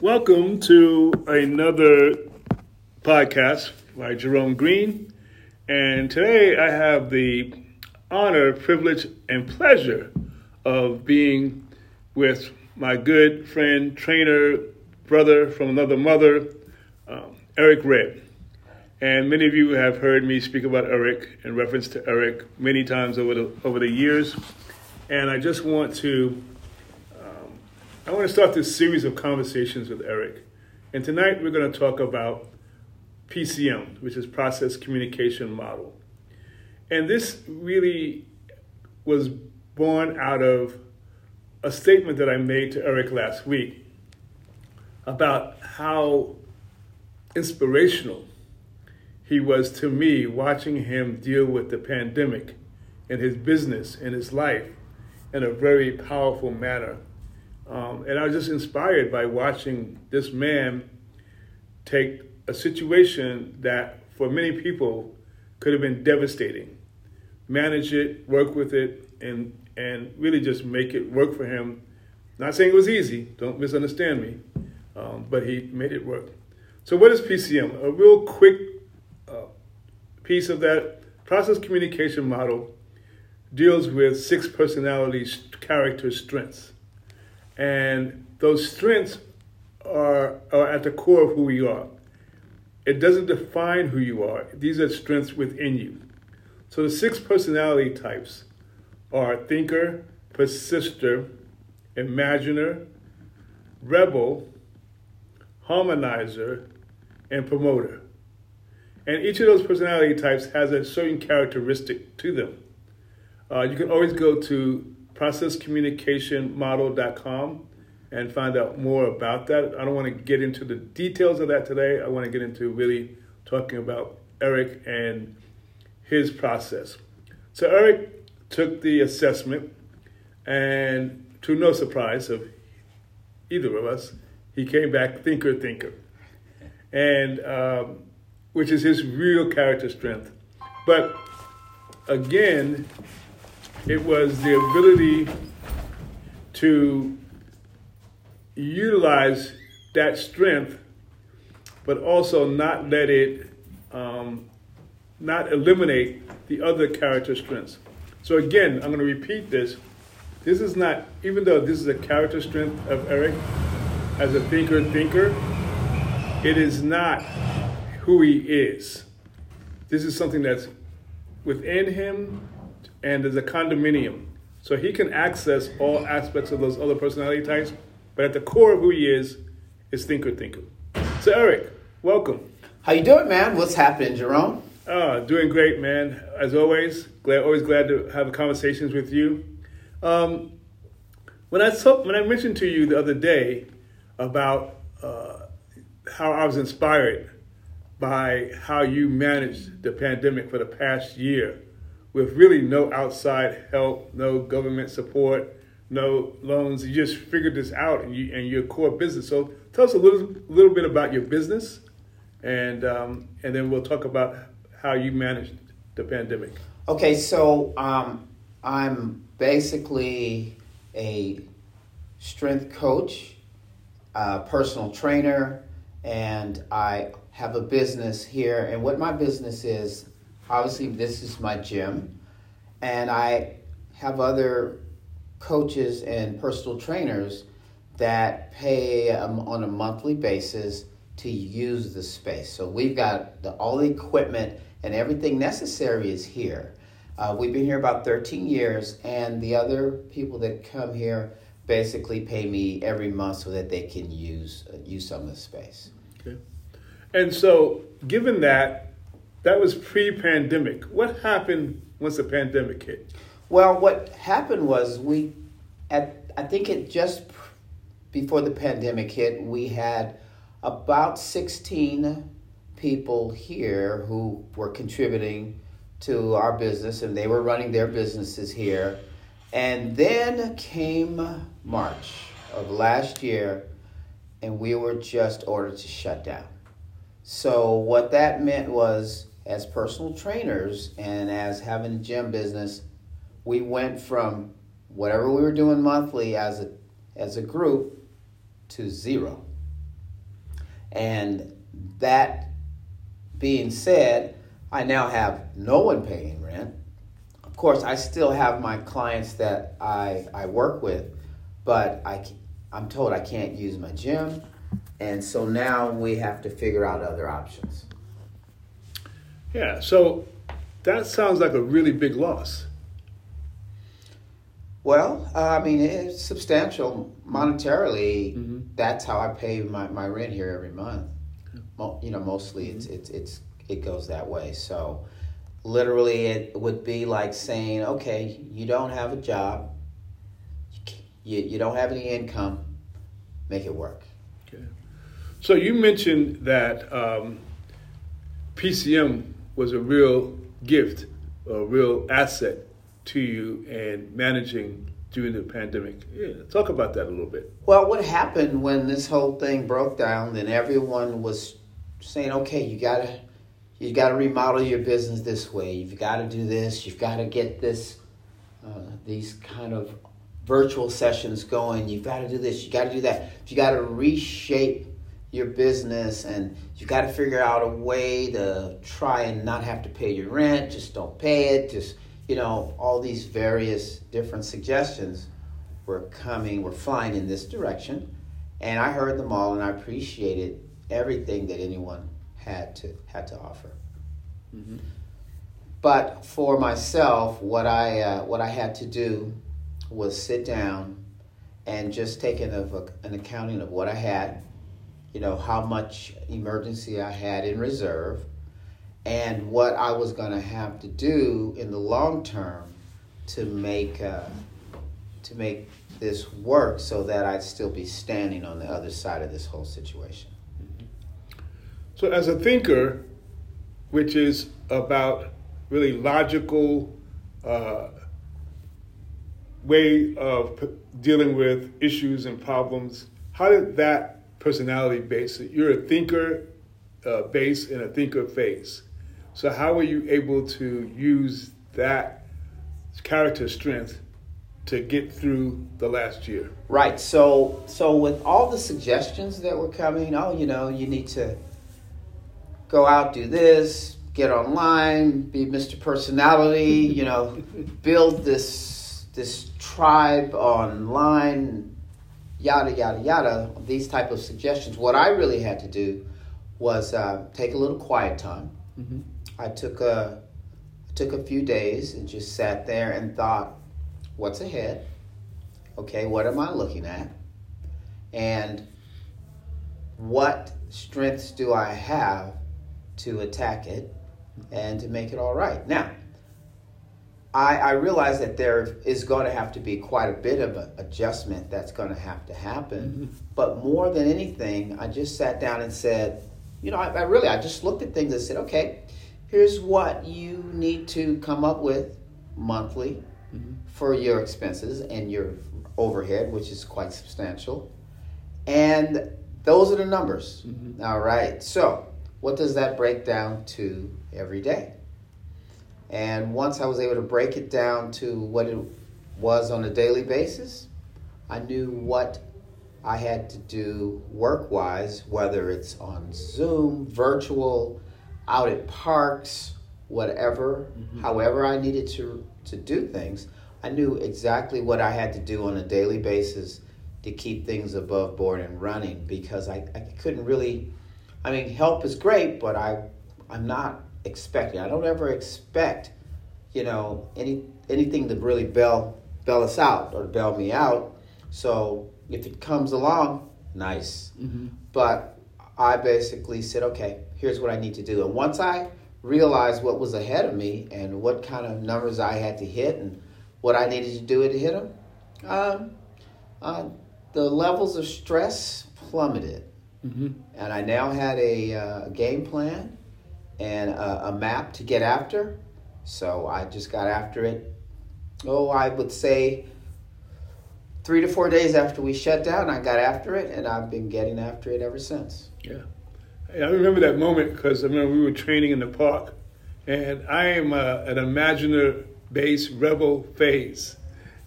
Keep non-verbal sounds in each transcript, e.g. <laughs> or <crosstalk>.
Welcome to another podcast by Jerome Green. And today I have the honor, privilege, and pleasure of being with my good friend, trainer, brother from another mother, um, Eric Redd. And many of you have heard me speak about Eric in reference to Eric many times over the, over the years. And I just want to I want to start this series of conversations with Eric. And tonight we're going to talk about PCM, which is Process Communication Model. And this really was born out of a statement that I made to Eric last week about how inspirational he was to me watching him deal with the pandemic and his business, and his life, in a very powerful manner. Um, and I was just inspired by watching this man take a situation that for many people could have been devastating, manage it, work with it, and and really just make it work for him. Not saying it was easy, don't misunderstand me, um, but he made it work. So, what is PCM? A real quick uh, piece of that process communication model deals with six personality character strengths. And those strengths are, are at the core of who you are. It doesn't define who you are, these are strengths within you. So the six personality types are thinker, persister, imaginer, rebel, harmonizer, and promoter. And each of those personality types has a certain characteristic to them. Uh, you can always go to processcommunicationmodel.com and find out more about that. I don't want to get into the details of that today. I want to get into really talking about Eric and his process. So, Eric took the assessment, and to no surprise of either of us, he came back thinker, thinker, and um, which is his real character strength. But again, it was the ability to utilize that strength, but also not let it, um, not eliminate the other character strengths. So again, I'm going to repeat this. This is not, even though this is a character strength of Eric as a thinker thinker, it is not who he is. This is something that's within him and there's a condominium. So he can access all aspects of those other personality types, but at the core of who he is is thinker thinker. So Eric, welcome. How you doing, man? What's happening, Jerome? Uh, doing great, man. As always, glad always glad to have conversations with you. Um, when I talk, when I mentioned to you the other day about uh, how I was inspired by how you managed the pandemic for the past year, with really no outside help, no government support, no loans. You just figured this out and, you, and your core business. So tell us a little, little bit about your business, and um, and then we'll talk about how you managed the pandemic. Okay, so um, I'm basically a strength coach, a personal trainer, and I have a business here. And what my business is, obviously this is my gym and i have other coaches and personal trainers that pay um, on a monthly basis to use the space. So we've got the, all the equipment and everything necessary is here. Uh, we've been here about 13 years and the other people that come here basically pay me every month so that they can use uh, use some of the space. Okay. And so given that that was pre-pandemic. What happened once the pandemic hit? Well, what happened was we, at I think it just before the pandemic hit, we had about sixteen people here who were contributing to our business, and they were running their businesses here. And then came March of last year, and we were just ordered to shut down. So what that meant was as personal trainers and as having a gym business, we went from whatever we were doing monthly as a as a group to zero. And that being said, I now have no one paying rent. Of course, I still have my clients that I, I work with, but I, I'm told I can't use my gym. And so now we have to figure out other options. Yeah, so that sounds like a really big loss. Well, uh, I mean, it's substantial monetarily. Mm-hmm. That's how I pay my, my rent here every month. Mo- you know, mostly it's, it's, it's, it goes that way. So literally it would be like saying, okay, you don't have a job, you, you don't have any income, make it work. Okay. So you mentioned that um, PCM was a real gift, a real asset to you and managing during the pandemic. Yeah, talk about that a little bit. Well, what happened when this whole thing broke down and everyone was saying, "Okay, you got to you got to remodel your business this way. You've got to do this. You've got to get this uh, these kind of virtual sessions going. You've got to do this. You got to do that. You got to reshape your business and you got to figure out a way to try and not have to pay your rent. Just don't pay it. Just you know, all these various different suggestions were coming, were flying in this direction. And I heard them all and I appreciated everything that anyone had to had to offer. Mm-hmm. But for myself, what I uh, what I had to do was sit down and just take an, of an accounting of what I had, you know, how much emergency I had in reserve, and what I was going to have to do in the long term to make uh, to make this work so that I'd still be standing on the other side of this whole situation. So, as a thinker, which is about really logical uh, way of dealing with issues and problems, how did that personality base? You're a thinker uh, base and a thinker face. So how were you able to use that character strength to get through the last year? Right. So so with all the suggestions that were coming, oh, you know, you need to go out, do this, get online, be Mr. Personality, you know, <laughs> build this this tribe online, yada yada yada. These type of suggestions. What I really had to do was uh, take a little quiet time. Mm-hmm I took a took a few days and just sat there and thought, what's ahead? Okay, what am I looking at? And what strengths do I have to attack it and to make it all right? Now, I, I realize that there is going to have to be quite a bit of an adjustment that's going to have to happen. Mm-hmm. But more than anything, I just sat down and said, you know, I, I really, I just looked at things and said, okay, here's what you need to come up with monthly mm-hmm. for your expenses and your overhead, which is quite substantial. And those are the numbers. Mm-hmm. All right. So, what does that break down to every day? And once I was able to break it down to what it was on a daily basis, I knew what I had to do work wise, whether it's on Zoom, virtual, out at parks, whatever, mm-hmm. however I needed to to do things, I knew exactly what I had to do on a daily basis to keep things above board and running because I, I couldn't really I mean help is great, but I I'm not expecting. I don't ever expect, you know, any anything to really bail bail us out or bail me out. So if it comes along, nice. Mm-hmm. But I basically said, okay, here's what I need to do. And once I realized what was ahead of me and what kind of numbers I had to hit and what I needed to do to hit them, um, uh, the levels of stress plummeted. Mm-hmm. And I now had a, uh, game plan and a, a, map to get after. So I just got after it. Oh, I would say three to four days after we shut down, I got after it, and I've been getting after it ever since. Yeah. I remember that moment because I remember we were training in the park, and I am a, an imaginer based rebel phase.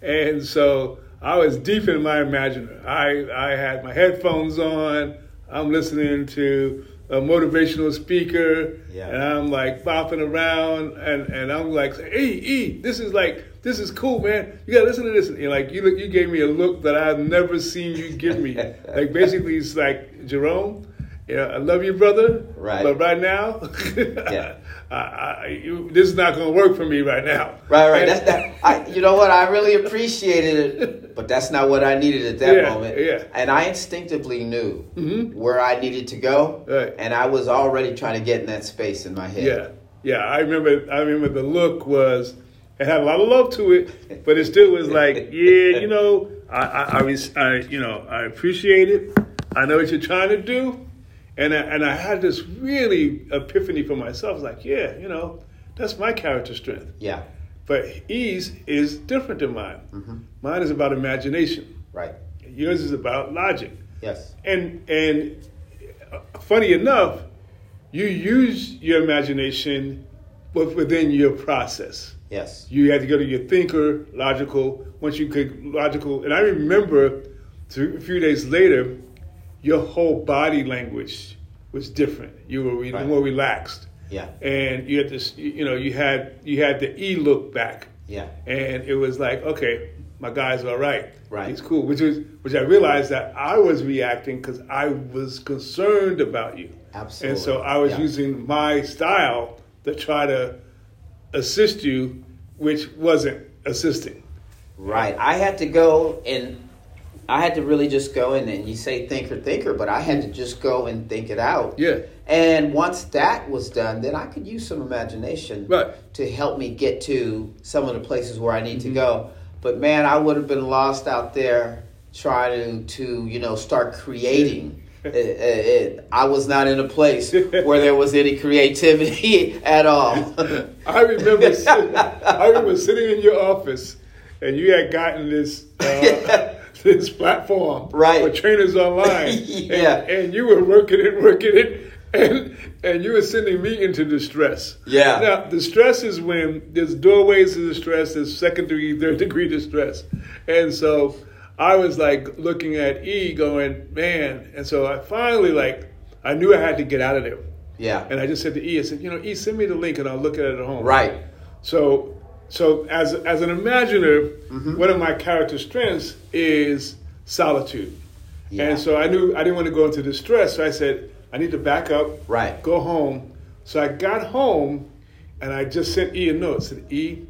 And so I was deep in my imaginer. I, I had my headphones on, I'm listening to a motivational speaker, Yeah. and I'm like bopping around, and, and I'm like, hey, E, this is like, this is cool, man. You gotta listen to this. And you're like, you look, you gave me a look that I've never seen you give me. <laughs> like basically, it's like Jerome. Yeah, I love you, brother. Right. But right now, <laughs> Yeah. I, I, you, this is not going to work for me right now. Right, right. That's that. <laughs> I, you know what? I really appreciated it, but that's not what I needed at that Yeah, moment. yeah. And I instinctively knew Mhm. where I needed to go, Right. and I was already trying to get in that space in my head. Yeah, yeah. I remember. I remember the look was. It had a lot of love to it, but it still was like, <laughs> yeah, you know, I, I, I, I you know, I appreciate it. I know what you're trying to do, and I, and I had this really epiphany for myself. Like, yeah, you know, that's my character strength. Yeah. But ease is different than mine. hmm Mine is about imagination. Right. Yours is about logic. Yes. And and funny enough, you use your imagination with- within your process. Yes. You had to go to your thinker, logical. Once you could logical, and I remember a few days later, your whole body language was different. You were re- Right. more relaxed, Yeah. and you had this. You know, you had you had the e look back, Yeah. and it was like, okay, my guy's all right. Right. He's cool. Which was which I realized that I was reacting because I was concerned about you. Absolutely. And so I was Yeah. using my style to try to assist you, which wasn't assisting. Right. I had to go and I had to really just go in and you say thinker, thinker, but I had to just go and think it out. Yeah. And once that was done, then I could use some imagination Right. to help me get to some of the places where I need Mm-hmm. to go. But man, I would have been lost out there trying to, to you know, start creating. It- it- it- I was not in a place <laughs> where there was any creativity <laughs> at all. <laughs> I remember sitting, I remember sitting in your office and you had gotten this uh, <laughs> this platform Right. for trainers online. <laughs> Yeah. And, and you were working it, working it, and and you were sending me into distress. Yeah. Now distress is when there's doorways to distress, there's second degree, third degree distress. And so I was like looking at E going, man, and so I finally like I knew I had to get out of there. yeah. And I just said to E, I said, you know, E, send me the link and I'll look at it at home. Right. So, so as as an imaginer, Mm-hmm. one of my character strengths is solitude, Yeah. and so I knew I didn't want to go into distress. So I said, I need to back up, Right. go home. So I got home, and I just sent E a note. I said, E,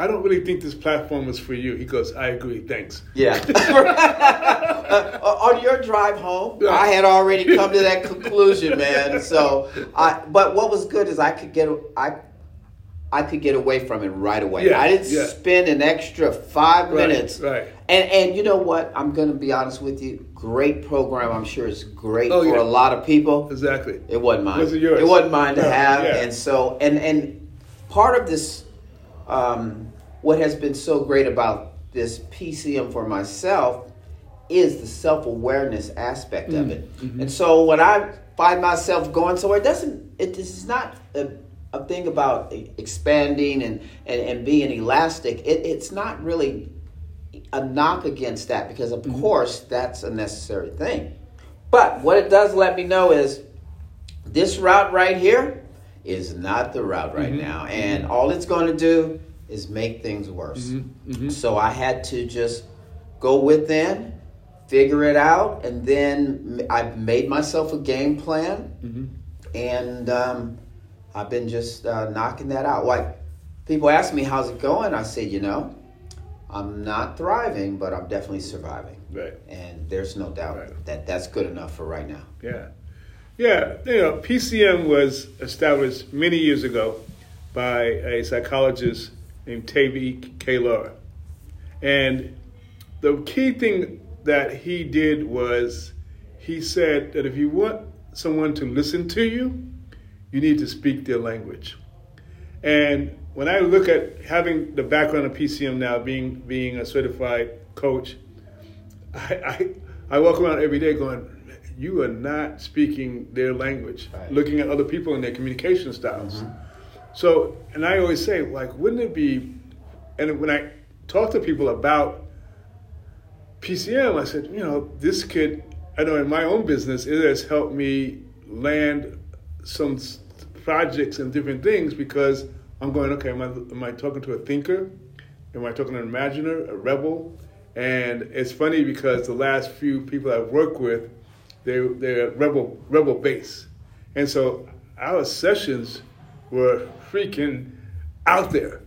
I don't really think this platform is for you. He goes, I agree, thanks. Yeah. <laughs> <laughs> Uh, on your drive home, I had already come to that conclusion, man. So, I but what was good is I could get I I could get away from it right away. Yeah, I didn't yeah. spend an extra five Right, minutes. right. And and you know what? I'm going to be honest with you. Great program. I'm sure it's great Oh, for yeah. a lot of people. Exactly. It wasn't mine. Was it yours? it wasn't mine to have, and so and and part of this, um, what has been so great about this PCM for myself is the self awareness aspect Mm, of it. mm-hmm. And so when I find myself going somewhere, it doesn't it is not a, a thing about expanding and, and, and being elastic. It, it's not really a knock against that because of Mm-hmm. course that's a necessary thing. But what it does let me know is this route right here is not the route right Mhm. now. And all it's going to do is make things worse. Mhm, mhm. So I had to just go within, figure it out, and then I made myself a game plan. Mhm. And um, I've been just uh, knocking that out. Like people ask me, how's it going? I say, you know, I'm not thriving, but I'm definitely surviving. Right. And there's no doubt Right. that that's good enough for right now. Yeah. Yeah, you know, PCM was established many years ago by a psychologist named Taibi Kahler. And the key thing that he did was he said that if you want someone to listen to you, you need to speak their language. And when I look at having the background of PCM now, being being a certified coach, <laughs> I, I, I walk around every day going, you are not speaking their language, Right. looking at other people and their communication styles. Mm-hmm. So, and I always say, like, wouldn't it be, and when I talk to people about PCM, I said, you know, this could I know in my own business, it has helped me land some projects and different things because I'm going, okay, am I, am I talking to a thinker? Am I talking to an imaginer, a rebel? And it's funny because the last few people I've worked with, they, they're rebel, rebel base. And so our sessions were freaking out there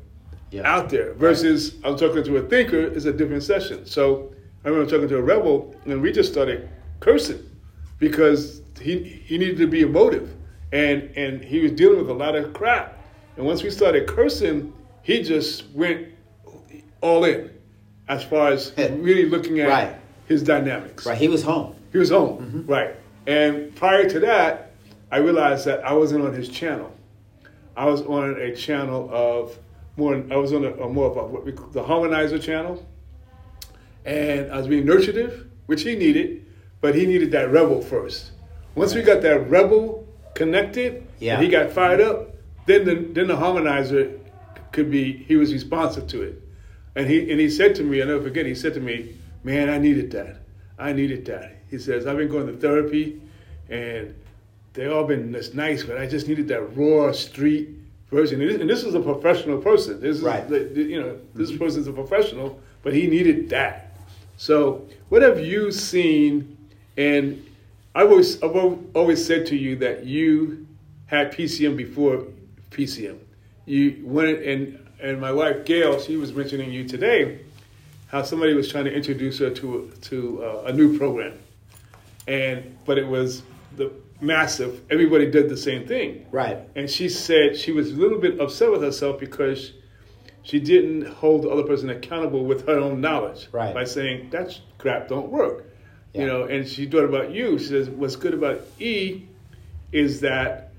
Yeah. out there versus I'm talking to a thinker is a different session. So I remember talking to a rebel and we just started cursing because he he needed to be emotive and and he was dealing with a lot of crap. And once we started cursing, he just went all in as far as <laughs> really looking at Right. his dynamics. Right. He was home. He was home, mm-hmm. right? And prior to that, I realized that I wasn't on his channel. I was on a channel of more. I was on a, a more of a, what we, call the harmonizer channel, and I was being nurturative, which he needed, but he needed that rebel first. Once we got that rebel connected, Yeah. and he got fired up. Then the then the harmonizer could be. He was responsive to it, and he and he said to me, I never forget. He said to me, "Man, I needed that. I needed that." He says, "I've been going to therapy, and they all been this nice, but I just needed that raw street version. And this, is a professional person. This is Right. you know this person's a professional, but he needed that. So what have you seen? And I've always I've always said to you that you had PCM before PCM. You went and and my wife Gail, she was mentioning you today, how somebody was trying to introduce her to to uh, a new program, and but it was the massive. Everybody did the same thing. Right. And she said she was a little bit upset with herself because she didn't hold the other person accountable with her own knowledge Right. by saying that crap don't work. Yeah. You know, and she thought about you. She says, "What's good about E is that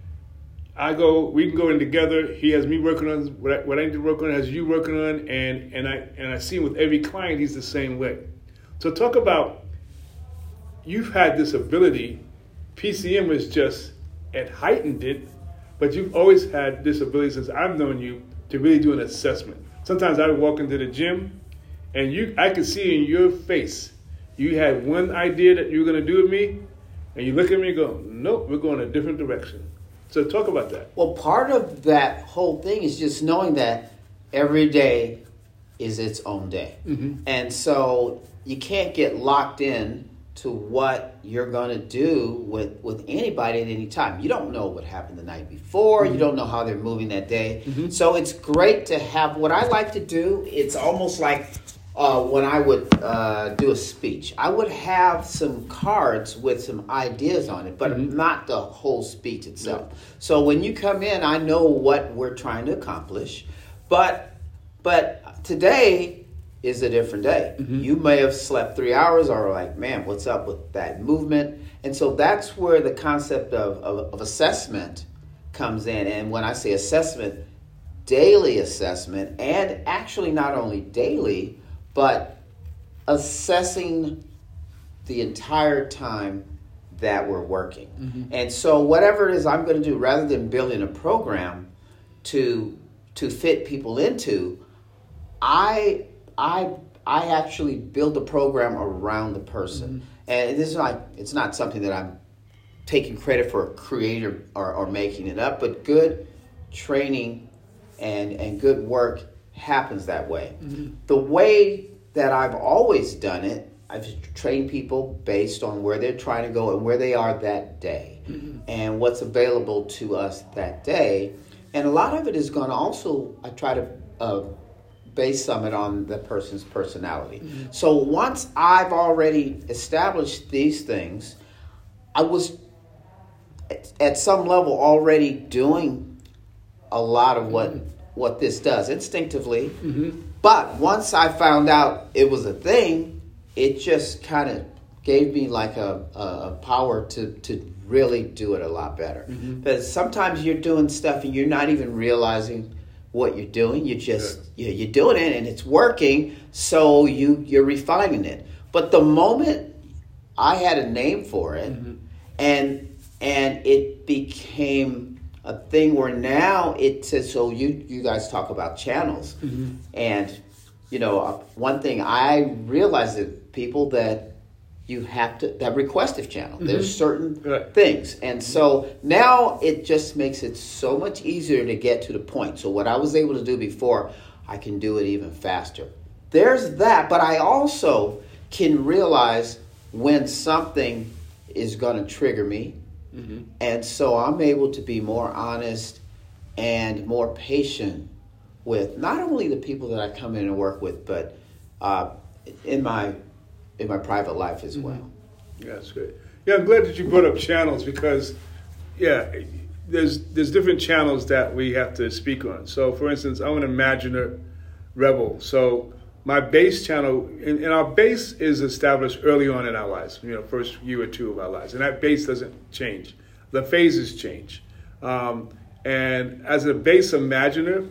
I go, we can go in together. He has me working on what I, what I need to work on, has you working on, and and I and I see with every client he's the same way. So talk about you've had this ability. PCM was just it heightened it, but you've always had this ability since I've known you to really do an assessment. Sometimes I would walk into the gym, and you I could see in your face you had one idea that you were going to do with me, and you look at me and go, "Nope, we're going a different direction." So talk about that. Well, part of that whole thing is just knowing that every day is its own day. Mm-hmm. And so you can't get locked in to what you're going to do with, with anybody at any time. You don't know what happened the night before, you mm-hmm. don't know how they're moving that day. Mm-hmm. So it's great to have what I like to do. It's almost like uh, when I would uh, do a speech, I would have some cards with some ideas on it, but not the whole speech itself. So when you come in, I know what we're trying to accomplish, but but today is a different day. You may have slept three hours, or like, man, what's up with that movement? And so that's where the concept of, of, of assessment comes in. And when I say assessment, daily assessment, and actually not only daily, but assessing the entire time that we're working. Mm-hmm. And so whatever it is I'm going to do rather than building a program to to fit people into, I I I actually build a program around the person. Mm-hmm. And this is like it's not something that I'm taking credit for a creator or, or making it up, but good training and and good work happens that way. Mm-hmm. The way that I've always done it, I've trained people based on where they're trying to go and where they are that day, mm-hmm. and what's available to us that day. And a lot of it is going to also I try to uh, base some it on the person's personality. Mm-hmm. So once I've already established these things, I was at, at some level already doing a lot of what what this does instinctively. Mm-hmm. But once I found out it was a thing, it just kind of gave me like a, a, power to, to really do it a lot better. Mm-hmm. Because sometimes you're doing stuff and you're not even realizing what you're doing. You're just you you're doing it and it's working, so you you're refining it. But the moment I had a name for it, mm-hmm. and and it became a thing where now it says so you you guys talk about channels mm-hmm. and you know uh, one thing i realize that people that you have to that requestive channel. Mm-hmm. There's certain Right. things, and mm-hmm. so now it just makes it so much easier to get to the point. So what I was able to do before, I can do it even faster. There's that, but I also can realize when something is going to trigger me, and so I'm able to be more honest and more patient with not only the people that I come in and work with, but uh, in my in my private life as well. Yeah, that's great. Yeah, I'm glad that you brought up channels because, yeah, there's there's different channels that we have to speak on. So, for instance, I'm an imaginer rebel. So, my base channel, and, and our base is established early on in our lives. You know, first year or two of our lives, and that base doesn't change. The phases change. Um, and as a base imaginer,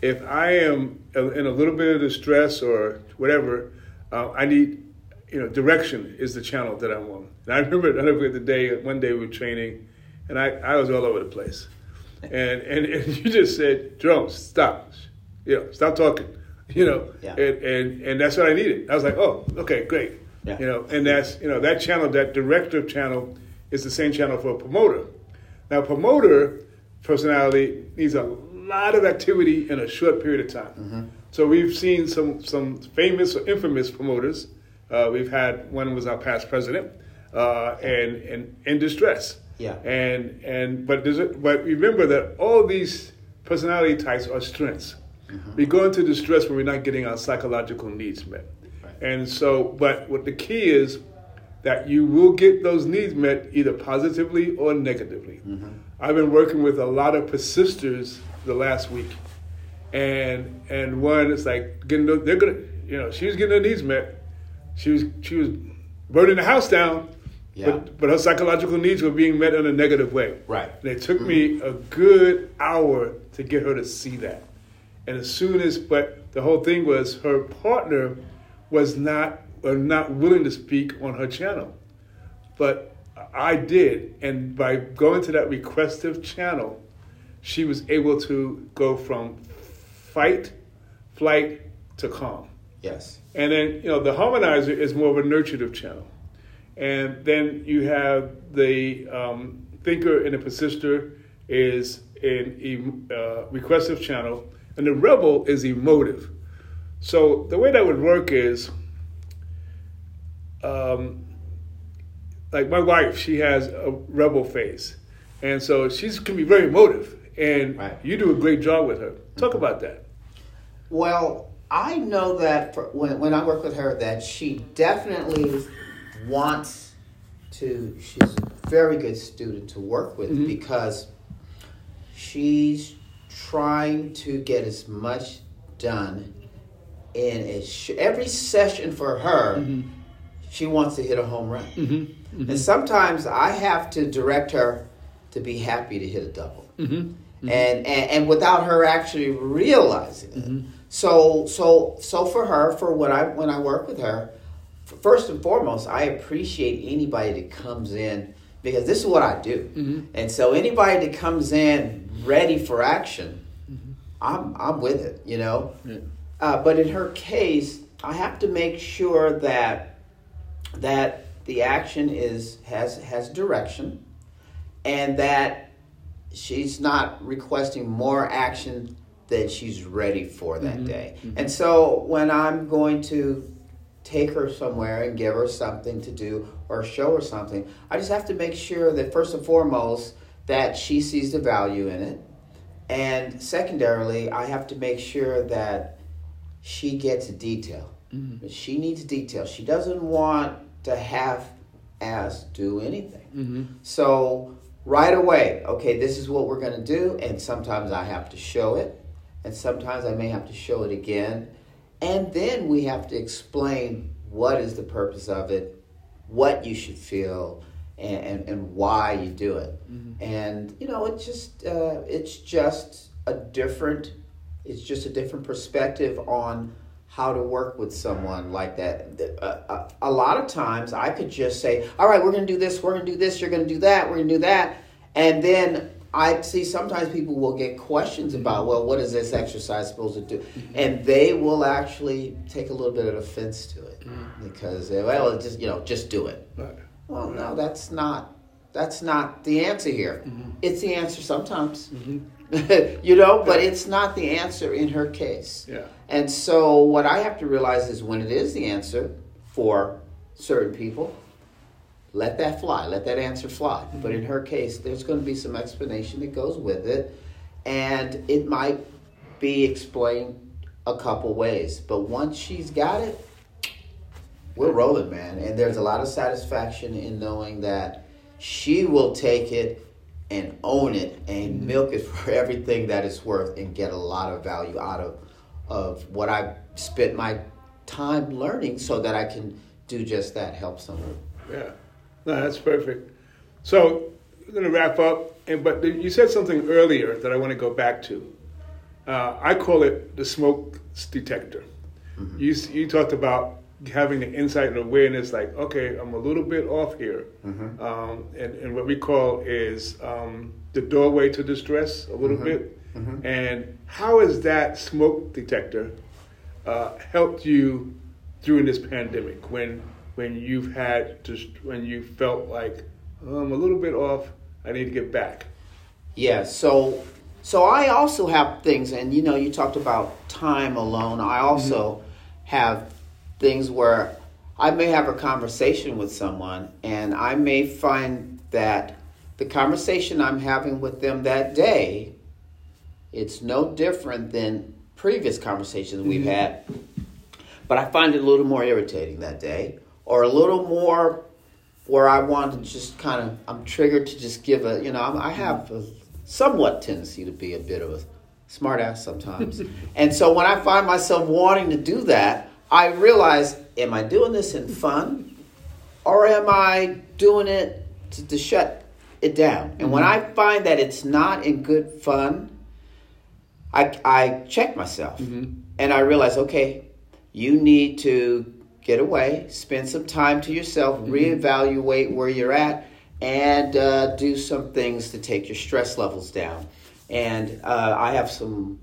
if I am in a little bit of distress or whatever, uh, I need, you know, direction is the channel that I'm on. And I <laughs> remember, I remember the day, one day we were training, and I, I was all over the place. And, and, and <laughs> you just said, Jerome, stop. You know, stop talking. <laughs> You know, Yeah. and, and, and that's what I needed. I was like, oh, okay, great. Yeah. You know, and that's, you know, that channel, that directive channel is the same channel for a promoter. Now, promoter personality needs a lot of activity in a short period of time. So we've seen some some famous or infamous promoters. Uh, we've had one was our past president, uh, and and in distress. Yeah. And and but there's a, but remember that all these personality types are strengths. Uh-huh. We go into distress when we're not getting our psychological needs met. And so, but what the key is that you will get those needs met either positively or negatively. Mm-hmm. I've been working with a lot of persisters the last week, and and one is like getting the- they're gonna you know she was getting her needs met, she was she was burning the house down, Yeah. but but her psychological needs were being met in a negative way. Right. And it took me mm-hmm. a good hour to get her to see that. And as soon as, but the whole thing was her partner was not was not willing to speak on her channel, but I did, and by going to that requestive channel, she was able to go from fight, flight to calm. Yes. And then, you know, the harmonizer is more of a nurturative channel. And then you have the um, thinker and the persister is an uh, requestive channel, and the rebel is emotive. So the way that would work is, um, like my wife, she has a rebel face, and so she's can be very emotive, and Right. you do a great job with her. Talk about that. Well, I know that for, when when I work with her, that she definitely wants to. She's a very good student to work with because she's trying to get as much done in a sh- every session for her. Mm-hmm. She wants to hit a home run, mm-hmm. Mm-hmm. and sometimes I have to direct her to be happy to hit a double. And, and and without her actually realizing it. So so so for her, for when I when I work with her, first and foremost, I appreciate anybody that comes in because this is what I do, and so anybody that comes in ready for action, mm-hmm. I'm I'm with it, you know. Uh, but in her case, I have to make sure that that the action is has has direction, and that she's not requesting more action than she's ready for that mm-hmm. day. Mm-hmm. And so when I'm going to take her somewhere and give her something to do or show her something, I just have to make sure that first and foremost that she sees the value in it. And secondarily, I have to make sure that she gets detail. Mm-hmm. She needs detail. She doesn't want to half ass do anything. Mm-hmm. So right away, okay, this is what we're going to do, and sometimes I have to show it, and sometimes I may have to show it again, and then we have to explain what is the purpose of it, what you should feel, and, and, and why you do it. Mm-hmm. And you know, it's just uh, it's just a different it's just a different perspective on how to work with someone like that. Uh, A, a lot of times I could just say, all right, we're going to do this, we're going to do this, you're going to do that, we're going to do that. And then I see sometimes people will get questions mm-hmm. about, well, what is this exercise supposed to do? Mm-hmm. And they will actually take a little bit of offense to it because, well, just, you know, just do it. Right. Well, no, that's not, that's not the answer here. Mm-hmm. It's the answer sometimes. Mm-hmm. <laughs> you know, but it's not the answer in her case. Yeah. And so what I have to realize is when it is the answer for certain people, let that fly, let that answer fly. Mm-hmm. But in her case, there's going to be some explanation that goes with it, and it might be explained a couple ways. But once she's got it, we're rolling, man. And there's a lot of satisfaction in knowing that she will take it and own it and milk it <laughs> for everything that it's worth and get a lot of value out of of what I spent my time learning so that I can do just that, help someone. Yeah, no, that's perfect. So we're going to wrap up, and but you said something earlier that I want to go back to. Uh, I call it the smoke detector. You you talked about having the insight and awareness, like okay, I'm a little bit off here, um, and and what we call is um, the doorway to distress a little bit. And how has that smoke detector uh, helped you during this pandemic when when you've had just when you felt like oh, I'm a little bit off, I need to get back. Yeah, so so I also have things and you know you talked about time alone. I also have things where I may have a conversation with someone and I may find that the conversation I'm having with them that day it's no different than previous conversations we've mm-hmm. had. But I find it a little more irritating that day or a little more where I want to just kind of I'm triggered to just give a you know I'm, I have a somewhat tendency to be a bit of a smartass sometimes, <laughs> and so when I find myself wanting to do that, I realize am I doing this in fun, or am I doing it to, to shut it down? And when I find that it's not in good fun, I I check myself. And I realize okay, you need to get away, spend some time to yourself, reevaluate where you're at, and uh, do some things to take your stress levels down. And uh, I have some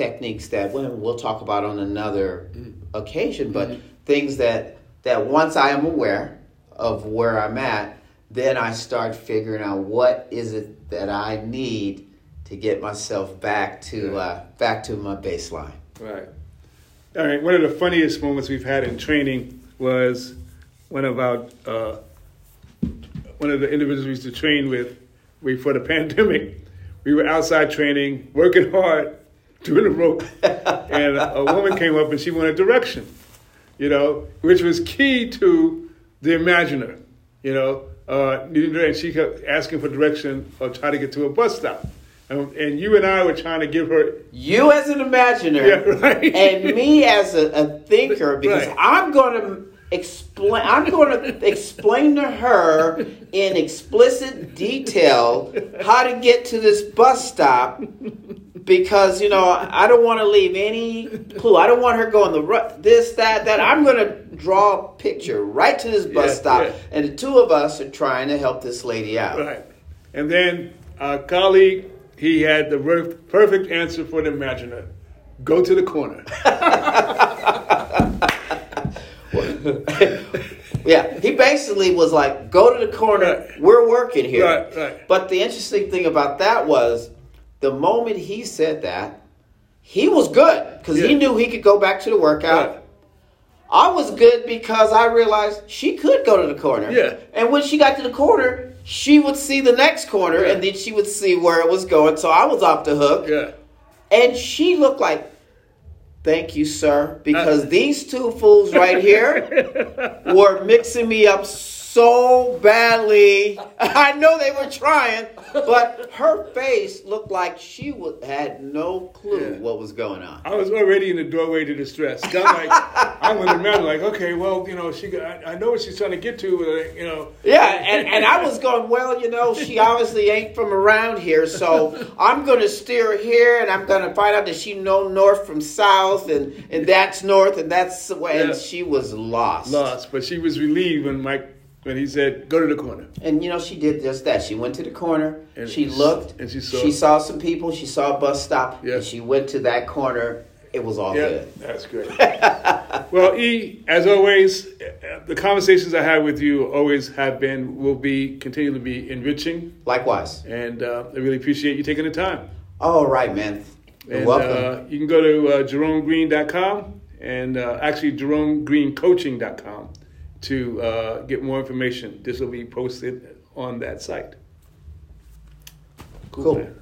techniques that well, we'll talk about on another occasion, but things that that once I am aware of where I'm at, then I start figuring out what is it that I need to get myself back to uh, back to my baseline. Right. All right. One of the funniest moments we've had in training was one of our uh, one of the individuals we used to train with before the <laughs> pandemic. We were outside training, working hard, doing the rope, and a woman came up and she wanted direction. You know, which was key to the imaginer. You know, uh, and she kept asking for direction or trying to get to a bus stop. And, and you and I were trying to give her You as an imaginer Yeah, right. and me as a, a thinker, because Right. I'm going to explain. I'm going to explain to her in explicit detail how to get to this bus stop. Because you know, I don't want to leave any clue. I don't want her going the ru- this, that, that. I'm going to draw a picture right to this bus Yeah, stop, yeah. and the two of us are trying to help this lady out. Right. And then our colleague, he had the ver- perfect answer for the imaginer. Go to the corner. <laughs> <laughs> Yeah, he basically was like, "Go to the corner. Right. We're working here." Right, right. But the interesting thing about that was, the moment he said that, he was good because he knew he could go back to the workout. Right. I was good because I realized she could go to the corner. Yeah. And when she got to the corner, she would see the next corner, Yeah. and then she would see where it was going. So I was off the hook. Yeah. And she looked like, thank you, sir, because Uh. these two fools right here <laughs> were mixing me up so badly. <laughs> I know they were trying, but her face looked like she had no clue Yeah. what was going on. I was already in the doorway to distress. <laughs> I'm like, I'm gonna imagine, like, okay, well, you know, she, I, I know what she's trying to get to, uh, you know. Yeah, and, and I was going, well, you know, she <laughs> obviously ain't from around here, so I'm going to steer her here, and I'm going to find out that she know north from south, and, and that's north, and that's the way. And Yeah. she was lost. lost, but she was relieved when Mike when he said, "Go to the corner." And you know, she did just that. She went to the corner. And she looked. and she saw- She saw some people. She saw a bus stop. Yeah. And she went to that corner. It was all Yeah, good. that's great. <laughs> well, E, as always, uh, the conversations I have with you always have been, will be, continue to be enriching, Likewise. and uh, I really appreciate you taking the time. All right, man. You're And, welcome. Uh, you can go to uh, jeromegreen.com and uh, actually jeromegreencoaching.com to uh, get more information. This will be posted on that site. Cool. man.